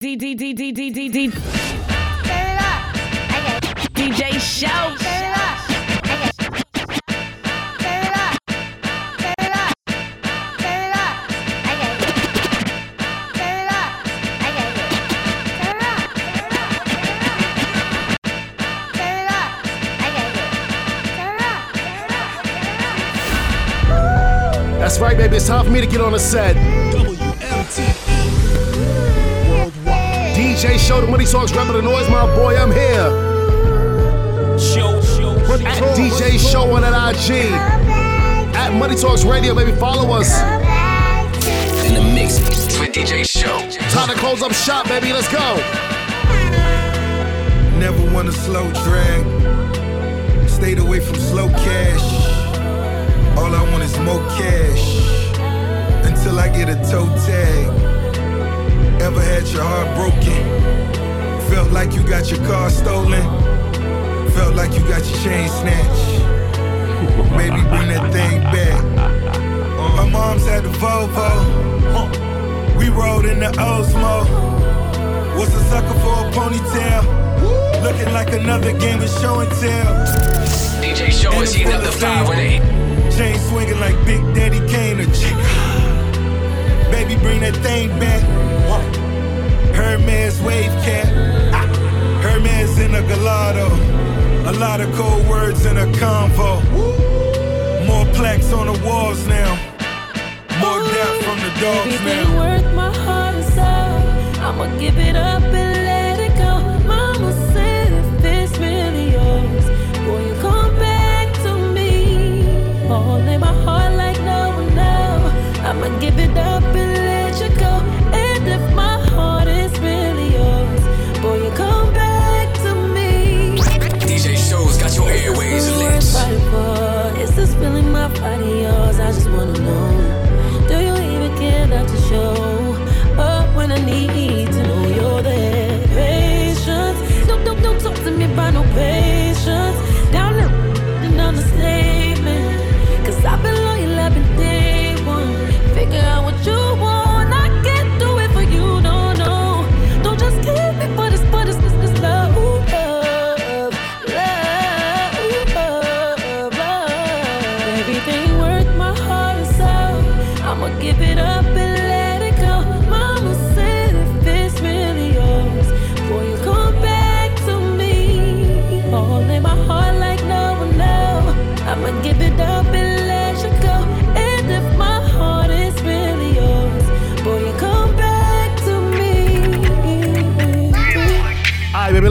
D D D D D D D Turn it up. DJ Show. That's right, baby. It's time for me to get on the set. DJ Show, the Money Talks, Rapper the Noise, my boy. I'm here. Show, show, At DJ Show on that IG. At Money Talks Radio, baby. Follow us. in the mix with DJ Show. Time to close up shop, baby. Let's go. Never want a slow drag. Stayed away from slow cash. All I want is more cash. Until I get a toe tag. Ever had your heart broken? Felt like you got your car stolen? Felt like you got your chain snatched? Maybe bring that thing back. My mom's had the Volvo. We rode in the Osmo. Was a sucker for a ponytail. Looking like another game of show and tell. DJ Show is heating up the 518. Chain swinging like Big Daddy Kane or chick. Baby, bring that thing back. Hermes wave cap. Ah. Hermes in a gelato. A lot of cold words in a convo. More plaques on the walls now. More oh, death from the dogs Everything now. worth my heart. I'ma give it up and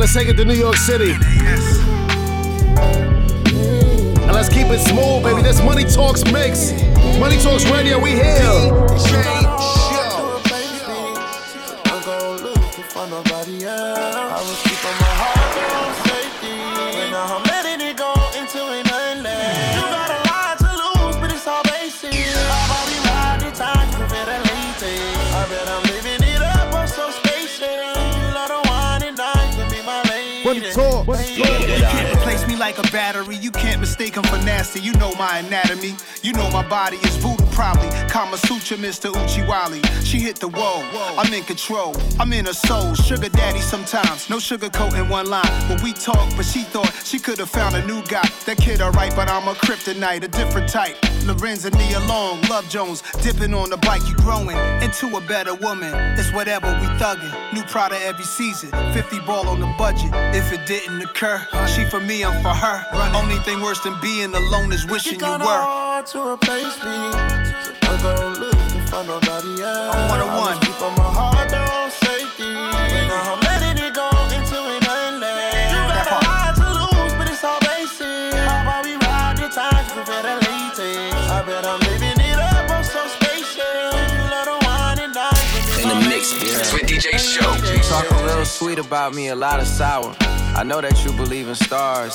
Let's take it to New York City. And let's keep it smooth, baby. This Money Talks mix. Money Talks Radio, we here. Talk. You can't replace me like a battery. You can't mistake him for nasty. You know my anatomy. You know my body is voodoo probably. Kama Sutra, Mr. Uchiwali. She hit the wall. I'm in control. I'm in her soul. Sugar daddy sometimes. No sugar coat in one line. When we talk, but she thought she could have found a new guy. That kid alright, but I'm a kryptonite, a different type. Larenz and Nia Long, Love Jones, dipping on the bike, you growing into a better woman. It's whatever we thuggin'. New Prada every season, 50 ball on the budget. If it didn't occur, she for me, I'm for her. Only thing worse than being alone is wishing you were. Hard to replace me. So I'm gon' lose it for nobody else. I'm one on I was one. keeping my heart on safety. And now I'm letting it go until ain't nothing left. You got a lot to lose, but it's all basic. How about we ride the times, you better late I bet I'm living it up, I'm so spacious. You love the wine and dine. In the my mix lady. with DJ Show. You talking real sweet about me, a lot of sour. I know that you believe in stars.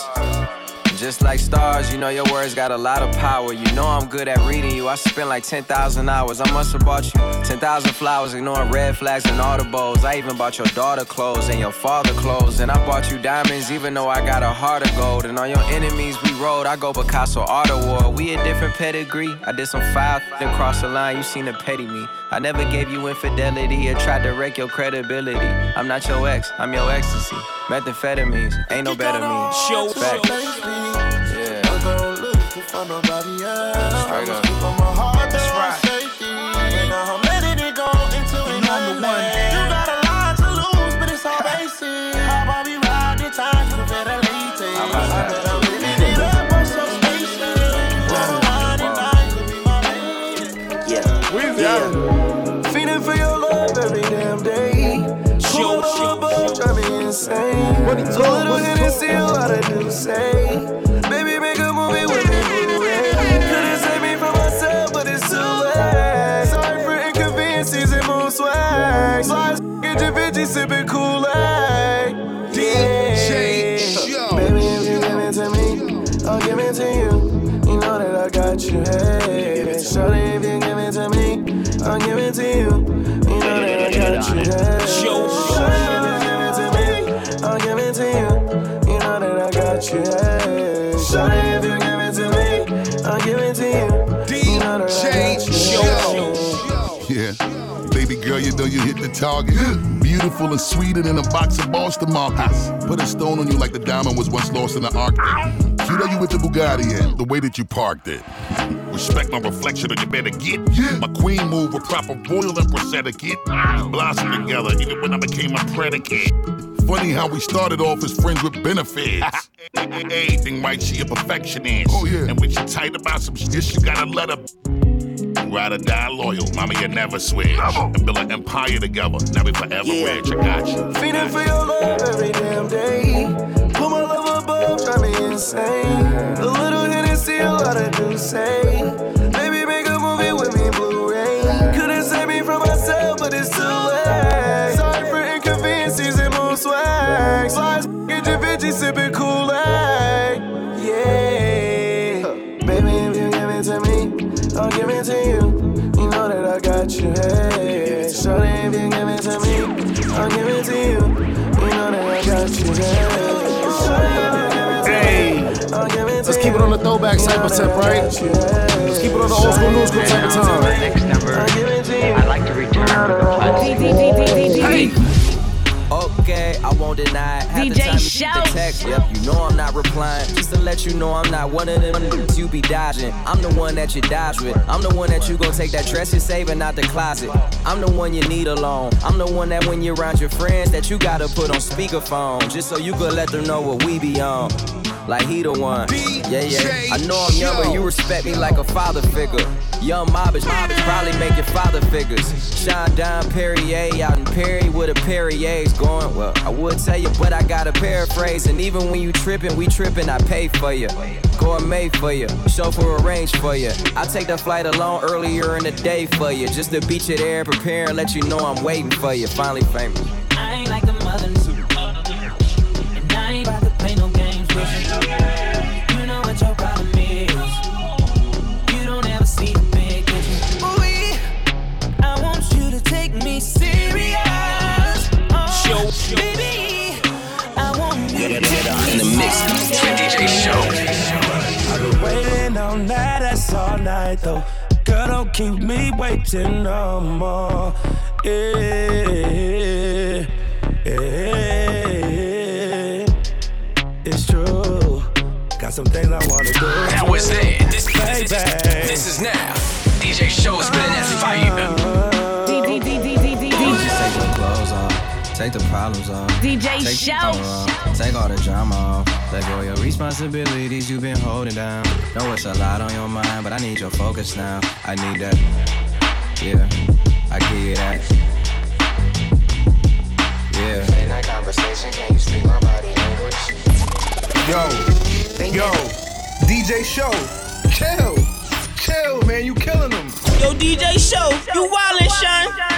Just like stars, you know your words got a lot of power. You know I'm good at reading you. I spent like 10,000 hours. I must have bought you 10,000 flowers, ignoring red flags and audibles. I even bought your daughter clothes and your father clothes. And I bought you diamonds, even though I got a heart of gold. And on your enemies, we rode. I go Picasso Art Award. We a different pedigree. I did some foul, then cross the line. You seen the petty me. I never gave you infidelity or tried to wreck your credibility. I'm not your ex, I'm your ecstasy. Methamphetamines, ain't no better me. Show Fact. For nobody else. Straight up. Keep on my heart That's right. safety. And I'm letting it go into The an number one. You got a lot to lose, but it's all basic. How about we ride the time to better later? How about that? I bet I'm living it up station. Riding night to be my lady. Feeding for your love every damn day. Show, Pull show, up drive me insane. Money So talk, little money hit and talk. see what I do say. You. You know that I got you, hey. Show, Shorty, if you give it to me, I'll give it to you. You know that I got you, hey. Shorty, if you give it to me, I'll give it to you. You know that I got you, hey. Yeah. Baby girl, you know you hit the target. Beautiful and sweeter than a box of Boston markers. Put a stone on you like the diamond was once lost in the Arctic. Cute are you with the Bugatti and the way that you parked it. Respect my reflection or you better get. My queen move with proper royal empress etiquette. Blossom together even when I became a predicate. Funny how we started off as friends with benefits. Anything right, she a perfectionist. Oh yeah. And when she tight about some shit, you gotta let her Ride or die loyal, mama, you never switch. And build an empire together, now we forever rich. I got you. Feeding for your love every damn day. Put my love throwback You know cyber tip, right? got you, hey. Let's keep it on the old school new school type of time. Next number, I'll give it to you. I'd like to return to the. Okay, I won't deny it. Half the DJ time you the text, yep, you know I'm not replying. Just to let you know I'm not one of them dudes you be dodging. I'm the one that you dodge with. I'm the one that you gon' take that dress you're saving out the closet. I'm the one you need alone. I'm the one that when you're around your friends that you gotta put on speakerphone. Just so you could let them know what we be on. Like he the one. Yeah, yeah. I know I'm young, but you respect me like a father figure. Young mobbish, mobbish probably make your father figures. Shine down Perrier out in Perry with a Perrier's going. Well, I would tell you, but I gotta paraphrase. And even when you trippin', we trippin', I pay for you. Gourmet for you, chauffeur arrange for you. I take the flight alone earlier in the day for you. Just to beat you there, prepare and let you know I'm waiting for you. Finally famous. I ain't like the mothers. I want you to take me In the mix with DJ Show. I've been waiting all night, that's all night though. Girl, don't keep me waiting no more. Yeah, yeah, it's true. Got some things I wanna do. That was then. This, Baby. this is now. DJ Show is spinning that fire. Take the problems off. DJ Take the Show. off, take all the drama off. Let go of your responsibilities you've been holding down. Know it's a lot on your mind, but I need your focus now. I need that. Yeah, I give you that. Yeah. In that conversation, can you speak my body language? Yo, yo, DJ Show, chill, chill, man, you killing them. Yo, DJ Show, you wildin', Sean.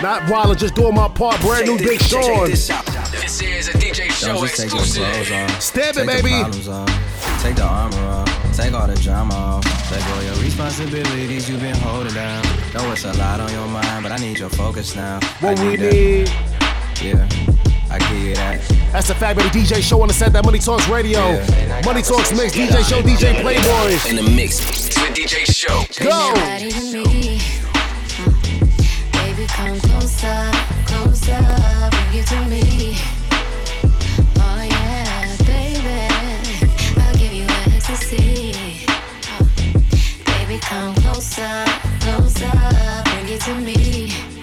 Not Waller, just doing my part. Brand new Big Sean. This is a DJ Show Don't just take your exclusive. clothes off. Stab it, baby. The problems off. Take the armor off, take all the drama off. Let go your responsibilities you've been holding down. Know it's a lot on your mind, but I need your focus now. What I we need. Yeah, I give you that. That's the fact, baby. DJ Show on the set that Money Talks Radio. Yeah. Money Talks Mix. DJ Show, DJ Playboy. In the mix with DJ Show. Go. Come closer, closer, bring it to me. Oh yeah, baby, I'll give you ecstasy. Uh, Baby, come closer, closer, bring it to me.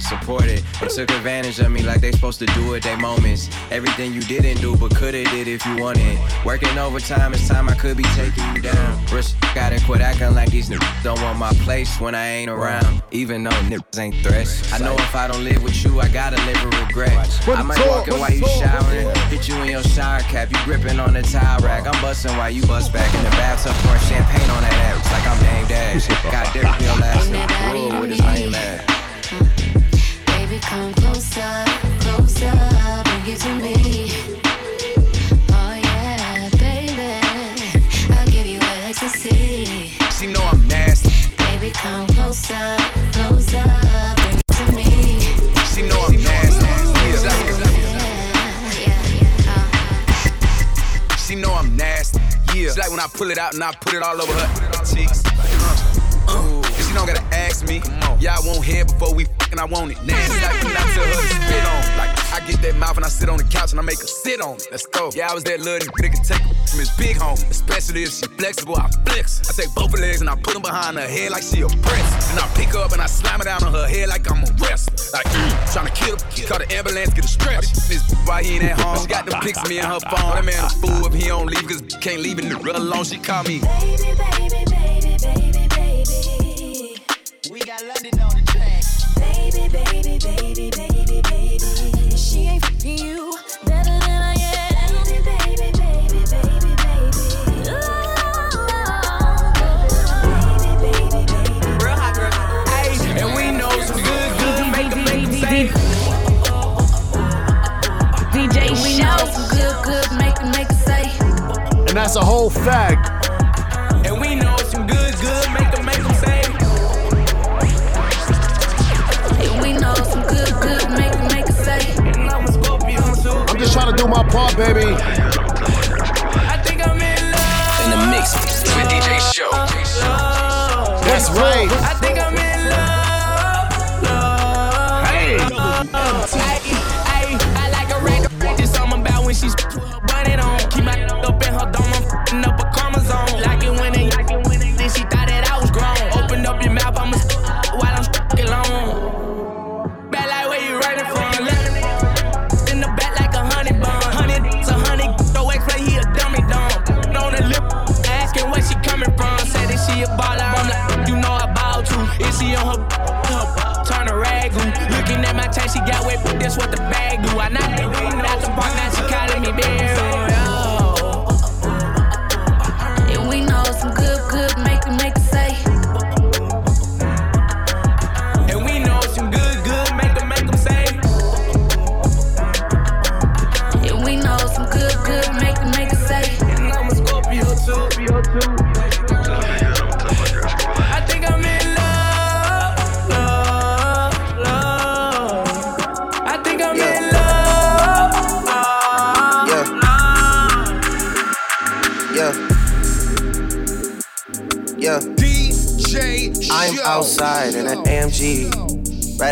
But they didn't support it. They took advantage of me like they supposed to do at their moments. Everything you didn't do, but coulda did if you wanted. Working overtime, it's time I could be taking you down. Risk, gotta quit acting like these niggas don't want my place when I ain't around. Even though niggas ain't threats. I know if I don't live with you, I gotta live with regret. I might walk in while you showering, hit you in your shower cap, you gripping on the towel rack. I'm busting while you bust back in the bathtub, pouring champagne on that ass like I'm named Dash. Got Derek your last name, rule with his name at. Come closer, closer, bring it to me. Oh yeah, baby, I'll give you ecstasy. She know I'm nasty. Baby, come closer, closer, bring it to me. She know I'm nasty. Yeah, yeah, yeah. She know I'm nasty. Yeah. It's like when I pull it out and I put it all over her cheeks. And she don't gotta ask me. Yeah, I want head before we fucking I want it. Nasty like when I tell her to spit on. Like I get that mouth and I sit on the couch and I make her sit on it. Let's go. Yeah, I was that little nigga that could take from his big home. Especially if she flexible, I flex. I take both her legs and I put them behind her head like she a breast. And I pick her up and I slam it down on her head like I'm a wrestler. Like, mm, to kill her. Call the ambulance, get a stretch. This why he ain't at home. She got the pics of me on her phone. That man a fool if he don't leave, cause can't leave it The girl alone. She call me. Baby, baby, baby, baby, got London on the track. Baby, baby, baby, baby, baby. She ain't fucking you better than I am. Baby, baby, baby, baby, baby. Ooh. DJ We know Show. some good, good, make it, make it say. And that's a whole fact. Do my part, baby. I think I'm in love. In the mix with DJ Show. That's right.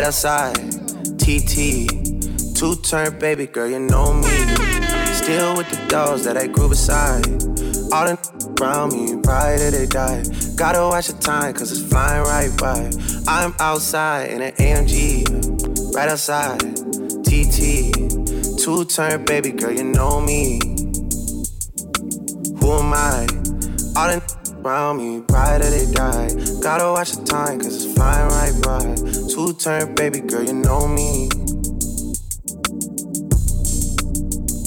Outside. TT, two turn baby girl, you know me. Still with the dogs that I grew beside. All the around me, right till they die. Gotta watch the time, cause it's flying right by. I'm outside in an AMG, right outside. TT, two turn baby girl, you know me. Who am I? All the around me, right or they die. Gotta watch the time, cause it's flying right by. Two turn, baby girl, you know me.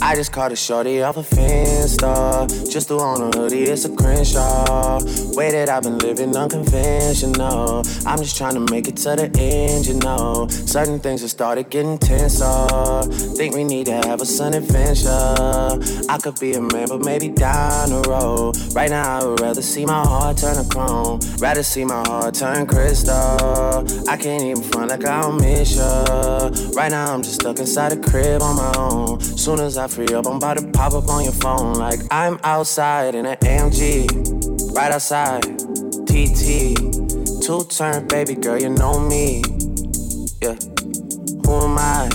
I just caught a shorty off a Finsta. Just threw on a hoodie, it's a Crenshaw. Way that I've been living unconventional. I'm just trying to make it to the end, you know. Certain things have started getting tenser. Uh. Think we need to have a sun adventure. I could be a man, but maybe down the road. Right now, I would rather see my heart turn to chrome. Rather see my heart turn crystal. I can't even front like I don't miss ya. Right now, I'm just stuck inside a crib on my own. Soon as I free up, I'm about to pop up on your phone. Like I'm outside in an AMG, right outside. TT, two turn, baby girl, you know me. Yeah, who am I?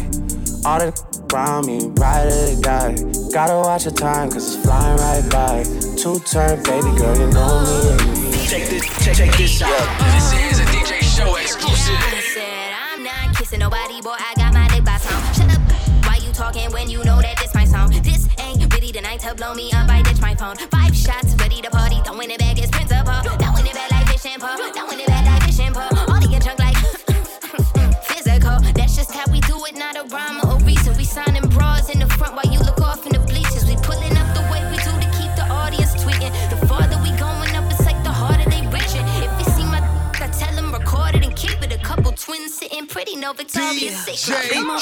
All the around me, ride or die. Gotta watch the time, cause it's flying right by. Two turn, baby girl, you know me. Check this, check, check this out. This is a DJ show exclusive. said I'm not kissing nobody, boy. I got my lip gloss on. Shut up. Why you talking when you know that the night to blow me up. I ditch my phone. Five shots, ready to party. Throwing it back is principal. Throwing it back like fishing pole. Throwing it back like fishing pole. All in your trunk like physical. That's just how we do it, not a rhyme or reason. We signing bras in the front while you look off in the bleachers. We pulling up the way we do to keep the audience tweeting. The farther we going up, it's like the harder they reaching. If you see my, I tell them record it and keep it. A couple twins sitting pretty, no Victoria's Secret. In my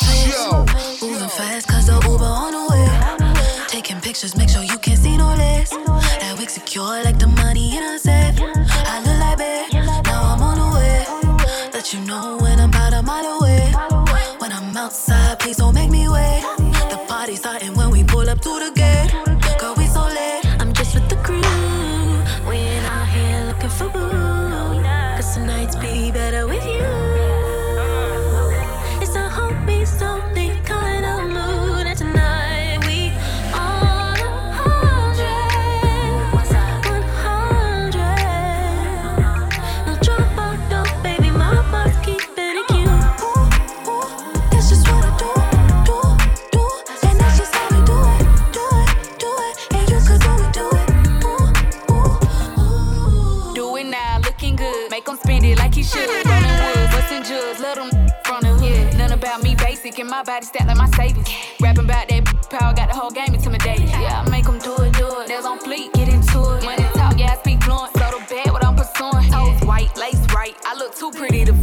busting jugs, let him from the hood. None about me basic, and my body stacked like my savings. Rapping about that power, got the whole game intimidated. Yeah, I make him do it, do it. Nails on fleek, get into it. Money talk, yeah, I speak fluent. So the bad, what I'm pursuing. Toes white, lace right. I look too pretty to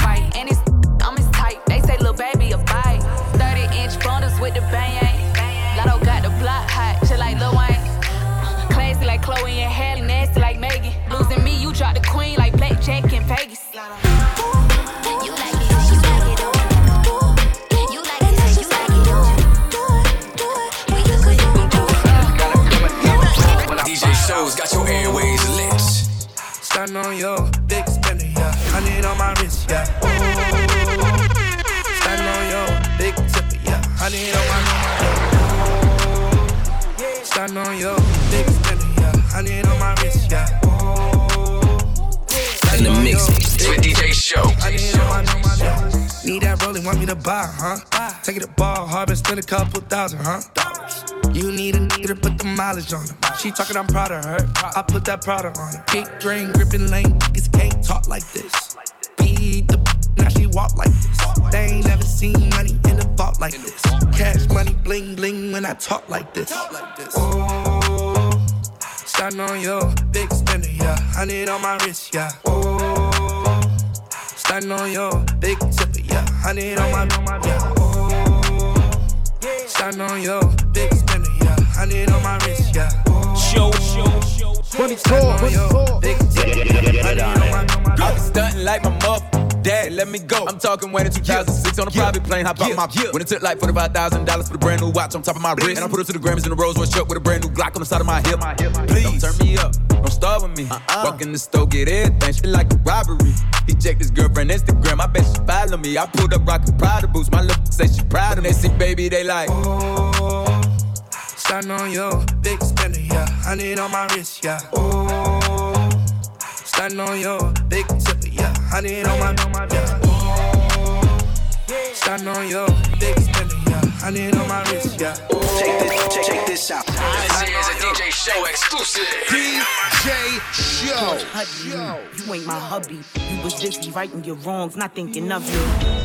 on your big spender, yeah. I need on my wrist, yeah. Oh. In the mix with DJ Show. Need on my yeah. Need that rolling, want me to buy, huh? Take it to ball, harvest, spend a couple thousand, huh? You need a nigga to put the mileage on her. She talking, I'm proud of her. I put that Prada on her. Big drain, gripping lane, niggas can't talk like this. Beat the now she walk like this. They ain't never seen money in a vault like this. Cash money, bling bling when I talk like this. Oh, stand on your big spender, yeah. Need on my wrist, yeah. Oh, stand on your big tipper, yeah. Need on my, yeah. Oh, stand on your big spender, yeah. Need on my wrist, yeah. Show, show, show. Money talk, money talk. Big tipper, yeah. I need on my, I was stunting like my mother. Dad, let me go. I'm talking way in 2006 on a private plane. Hop out my When it took like $45,000 for the brand new watch on top of my wrist. And I put it to the Grammys in the Rolls Royce truck with a brand new Glock on the side of my hip. Please, don't turn me up. Don't start with me. Uh-uh. Walk in the store, get everything. Shit like a robbery. He checked his girlfriend Instagram. I bet she follow me. I pulled up rockin' Prada boots. My little say she proud of me. They see baby, they like. Oh, stand on your big spender, yeah. I need on my wrist, yeah. Oh, stand on your big tipper, yeah. I need on my, yeah. Oh, stand on your big spender, yeah. I need on my wrist, yeah. Check this, check, check this out. This is a DJ Show exclusive. DJ Show. Yo, you ain't my hubby. You was busy righting your wrongs, not thinking of you.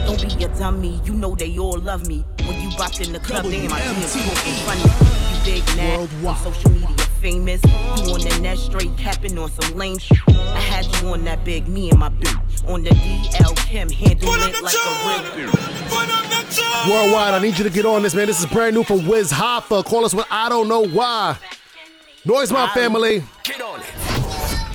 Don't be a dummy. You know they all love me. When you bopped in the club, they in my DMs talking funny. You big now, on social media famous. You on the net straight capping on some lame shit. I had you on that big, me and my bitch. On the DL Kim, handle it like a real Worldwide, I need you to get on this, man. This is brand new from Wiz Hoffa. Call us when I don't know why. Noise, my family. Get on it.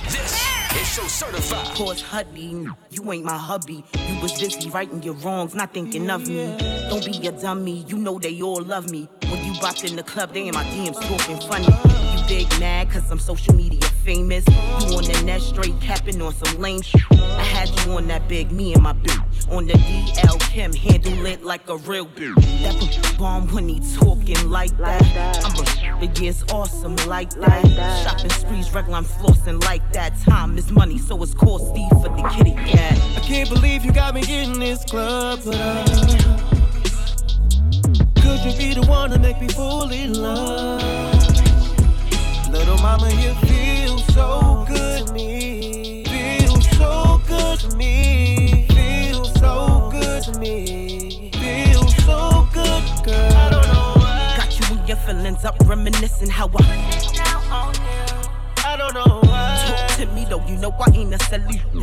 This is show certified. Cause hubby, you ain't my hubby. You was busy righting your wrongs, not thinking of me. Don't be a dummy, you know they all love me. When you bopped in the club, they in my DMs talking funny. Big mad cause I'm social media famous. You on the net straight capping on some lame shit. I had you on that big, me and my bitch. On the DL Kim, handle it like a real bitch. That b- bomb when he talking like that. I'm a the year's awesome like that. Shopping sprees regular, I'm flossing like that. Time is money, so it's costly for the kitty cat. I can't believe you got me in this club, but uh, could you be the one to make me fall in love? Little mama, you feel so good to me. Feel so good to me. Feel so good to me. Feel so good, girl. I don't know why. Got you in your feelings up, reminiscing how I. I don't know why. Talk to me though, you know I ain't a solution.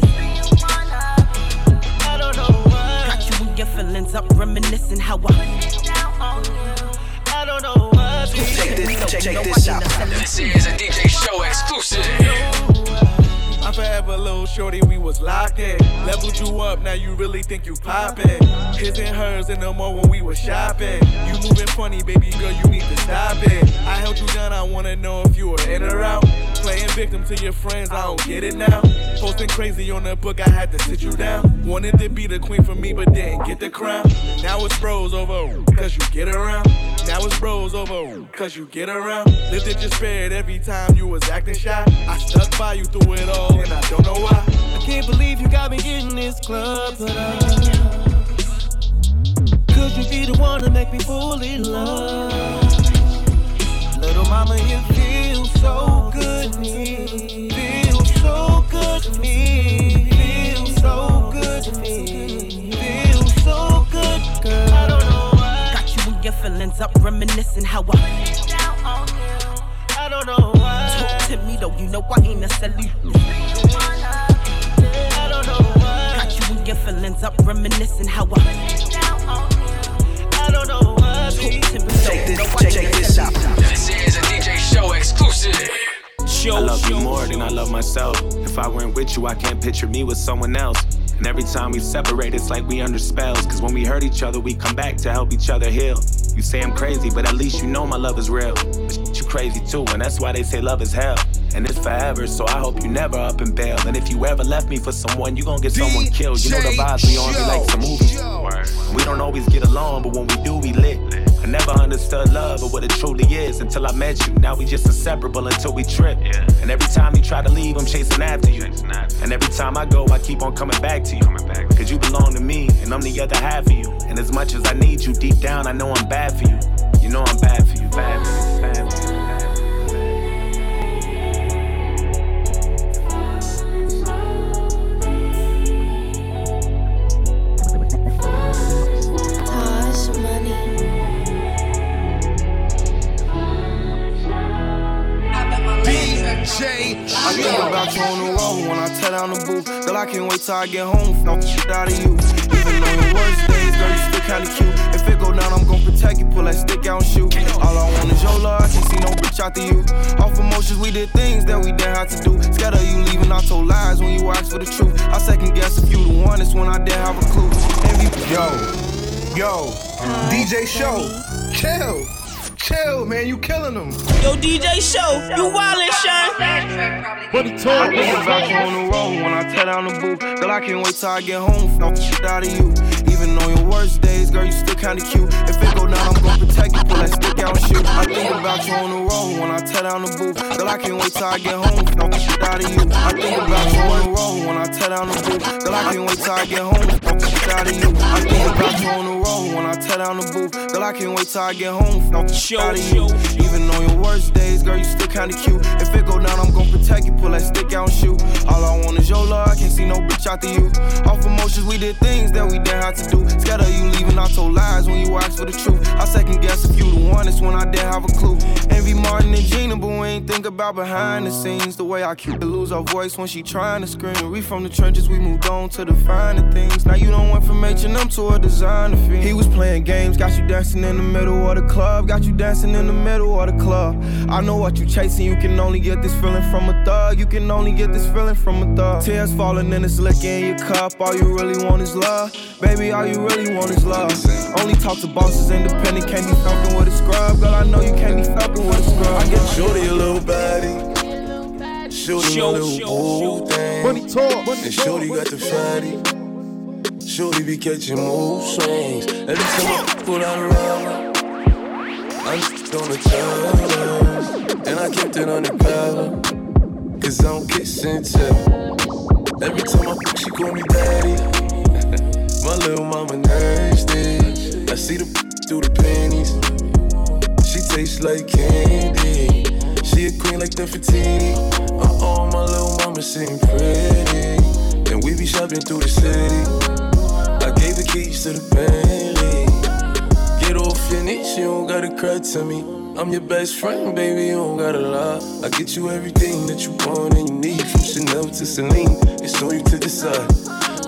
I don't know why. Got you in your feelings up, reminiscing how I. I don't know. Check this, check, check this out. This is a DJ Show exclusive. I'm forever little shorty, we was locked in. Leveled you up, now you really think you poppin'. His and hers in the mall when we was shopping. You moving funny, baby girl, you need to stop it. I held you down, I wanna know if you were in or out. Playing victim to your friends, I don't get it now. Posting crazy on the book, I had to sit you down. Wanted to be the queen for me, but didn't get the crown. Now it's bros over, cause you get around. Now it's bros over, cause you get around. Lifted your spirit every time you was acting shy. I stuck by you through it all, and I don't know why. I can't believe you got me in this club, but uh, could you be the one to make me fall in love? Little mama, you feel so good to me. Feel so good to me. Your feelings up, reminiscing how I. I don't know why. Talk to me though, you know I ain't a solution. I don't know why. Got you in your feelings up, reminiscing how I. I don't know why. Talk to me though, Check you this, know I check, ain't check this out. This is a DJ Show exclusive. I love you more than I love myself. If I weren't with you, I can't picture me with someone else. And every time we separate, it's like we under spells. Cause when we hurt each other, we come back to help each other heal. You say I'm crazy, but at least you know my love is real. But you crazy too, and that's why they say love is hell. And it's forever, so I hope you never up and bail. And if you ever left me for someone, you gon' get someone killed. You know the vibes we on, we like some movies. We don't always get along, but when we do, we lit. I never understood love or what it truly is until I met you. Now we just inseparable until we trip. And every time you try to leave, I'm chasing after you. And every time I go, I keep on coming back to you. Cause you belong to me, and I'm the other half of you. And as much as I need you, deep down, I know I'm bad for you. You know I'm bad for you, bad for you, bad for you. I can't wait till I get home. The shit out of you. Even on the worst days, girl, you still kinda cute. If it go down, I'm gon' protect you. Pull that stick out and shoot. All I want is your love. I can't see no bitch out after you. Off emotions, we did things that we didn't have to do. Scared of you leaving, I told lies when you asked for the truth. I second guess if you the one, it's when I didn't have a clue. MVP. Yo, yo, DJ Show, chill, chill, man, you killing them. Yo, DJ Show, you wildin', Sean. What he I told think about you on the road when I tear down the booth. Girl, I can't wait till I get home. Knock the shit out of you. On your worst days, girl, you still kinda cute. If it go down, I'm gonna protect you. Pull that stick out and shoot. I think about you on the road when I tear down the booth. Girl, I can't wait till I get home. Don't shit out of you. I think about you on the road when I tear down the booth. Girl, I can't wait till I get home. Don't shit out of you. I think about you on the road when I tear down the booth. Girl, I can't wait till I get home. Don't shit out of you. On your worst days, girl, you still kinda cute. If it go down, I'm gonna protect you. Pull that stick out and shoot. All I want is your love. I can't see no bitch after you. Off emotions, we did things that we didn't have to do. Scared of you leaving, I told lies when you asked for the truth. I second guess if you the one, it's when I didn't have a clue. Envy Martin and Gina, but we ain't think about behind the scenes. The way I keep to lose our voice when she trying to scream. We from the trenches, we moved on to the finer things. Now you don't went from H&M to a designer fiend. He was playing games, got you dancing in the middle of the club. Got you dancing in the middle of the club. I know what you chasing, you can only get this feeling from a thug. You can only get this feeling from a thug. Tears falling and it's licking in your cup. All you really want is love. Baby, all you really want is love. Only talk to bosses, independent, can't be fucking with a scrub. Girl, I know you can't be fucking with a scrub. I get Shorty a little baddie. Shorty my little boo thing. Money talk, money and Shorty got the fatty. Shorty be catching mood swings. Every time I pull out a rubber, I'm on the tell And I kept it undercover. Cause I don't kiss and. Every time I fuck, she call me daddy. My little mama nasty. I see the through the panties. She tastes like candy. She a queen like the Fatini. Uh oh, my little mama sitting pretty. And we be shopping through the city. I gave the keys to the Bentley. You don't gotta cry to me. I'm your best friend, baby, you don't gotta lie. I get you everything that you want and you need. From Chanel to Celine, it's on you to decide.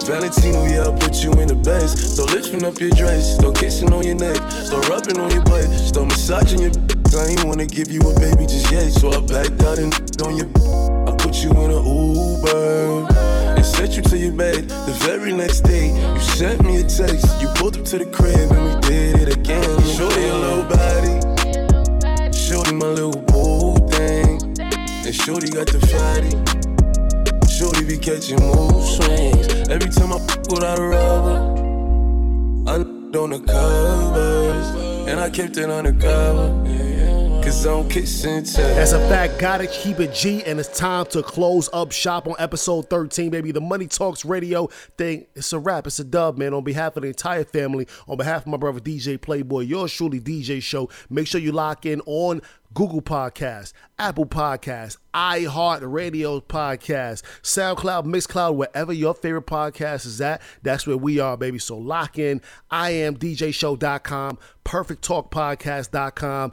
Valentino, yeah, I'll put you in the best. Start lifting up your dress, start kissing on your neck, start rubbing on your butt, start massaging your. I ain't wanna give you a baby just yet, so I backed out and on your. I put you in an Uber and sent you to your bed. The very next day, you sent me a text. You pulled up to the crib and we did it again. Shorty a little body, shorty my little boo thing, and shorty got the fatty. Shorty be catching mood swings. Every time I without a rubber, I on the covers, and I kept it undercover. Cause I don't kiss tell. That's a fact. Gotta keep it G, and it's time to close up shop on episode 13, baby. The Money Talks Radio thing. It's a wrap. It's a dub, man. On behalf of the entire family, on behalf of my brother DJ Playboy, yours truly DJ Show. Make sure you lock in on Google Podcast, Apple Podcasts, iHeartRadio Podcast, SoundCloud, Mixcloud, wherever your favorite podcast is at, that's where we are, baby. So lock in. I am DJ DJShow.com, PerfectTalkPodcast.com,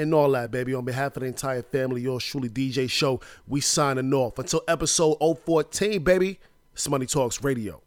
and all that, baby. On behalf of the entire family, yours truly DJ Show, we signing off. Until episode 014, baby, it's Money Talks Radio.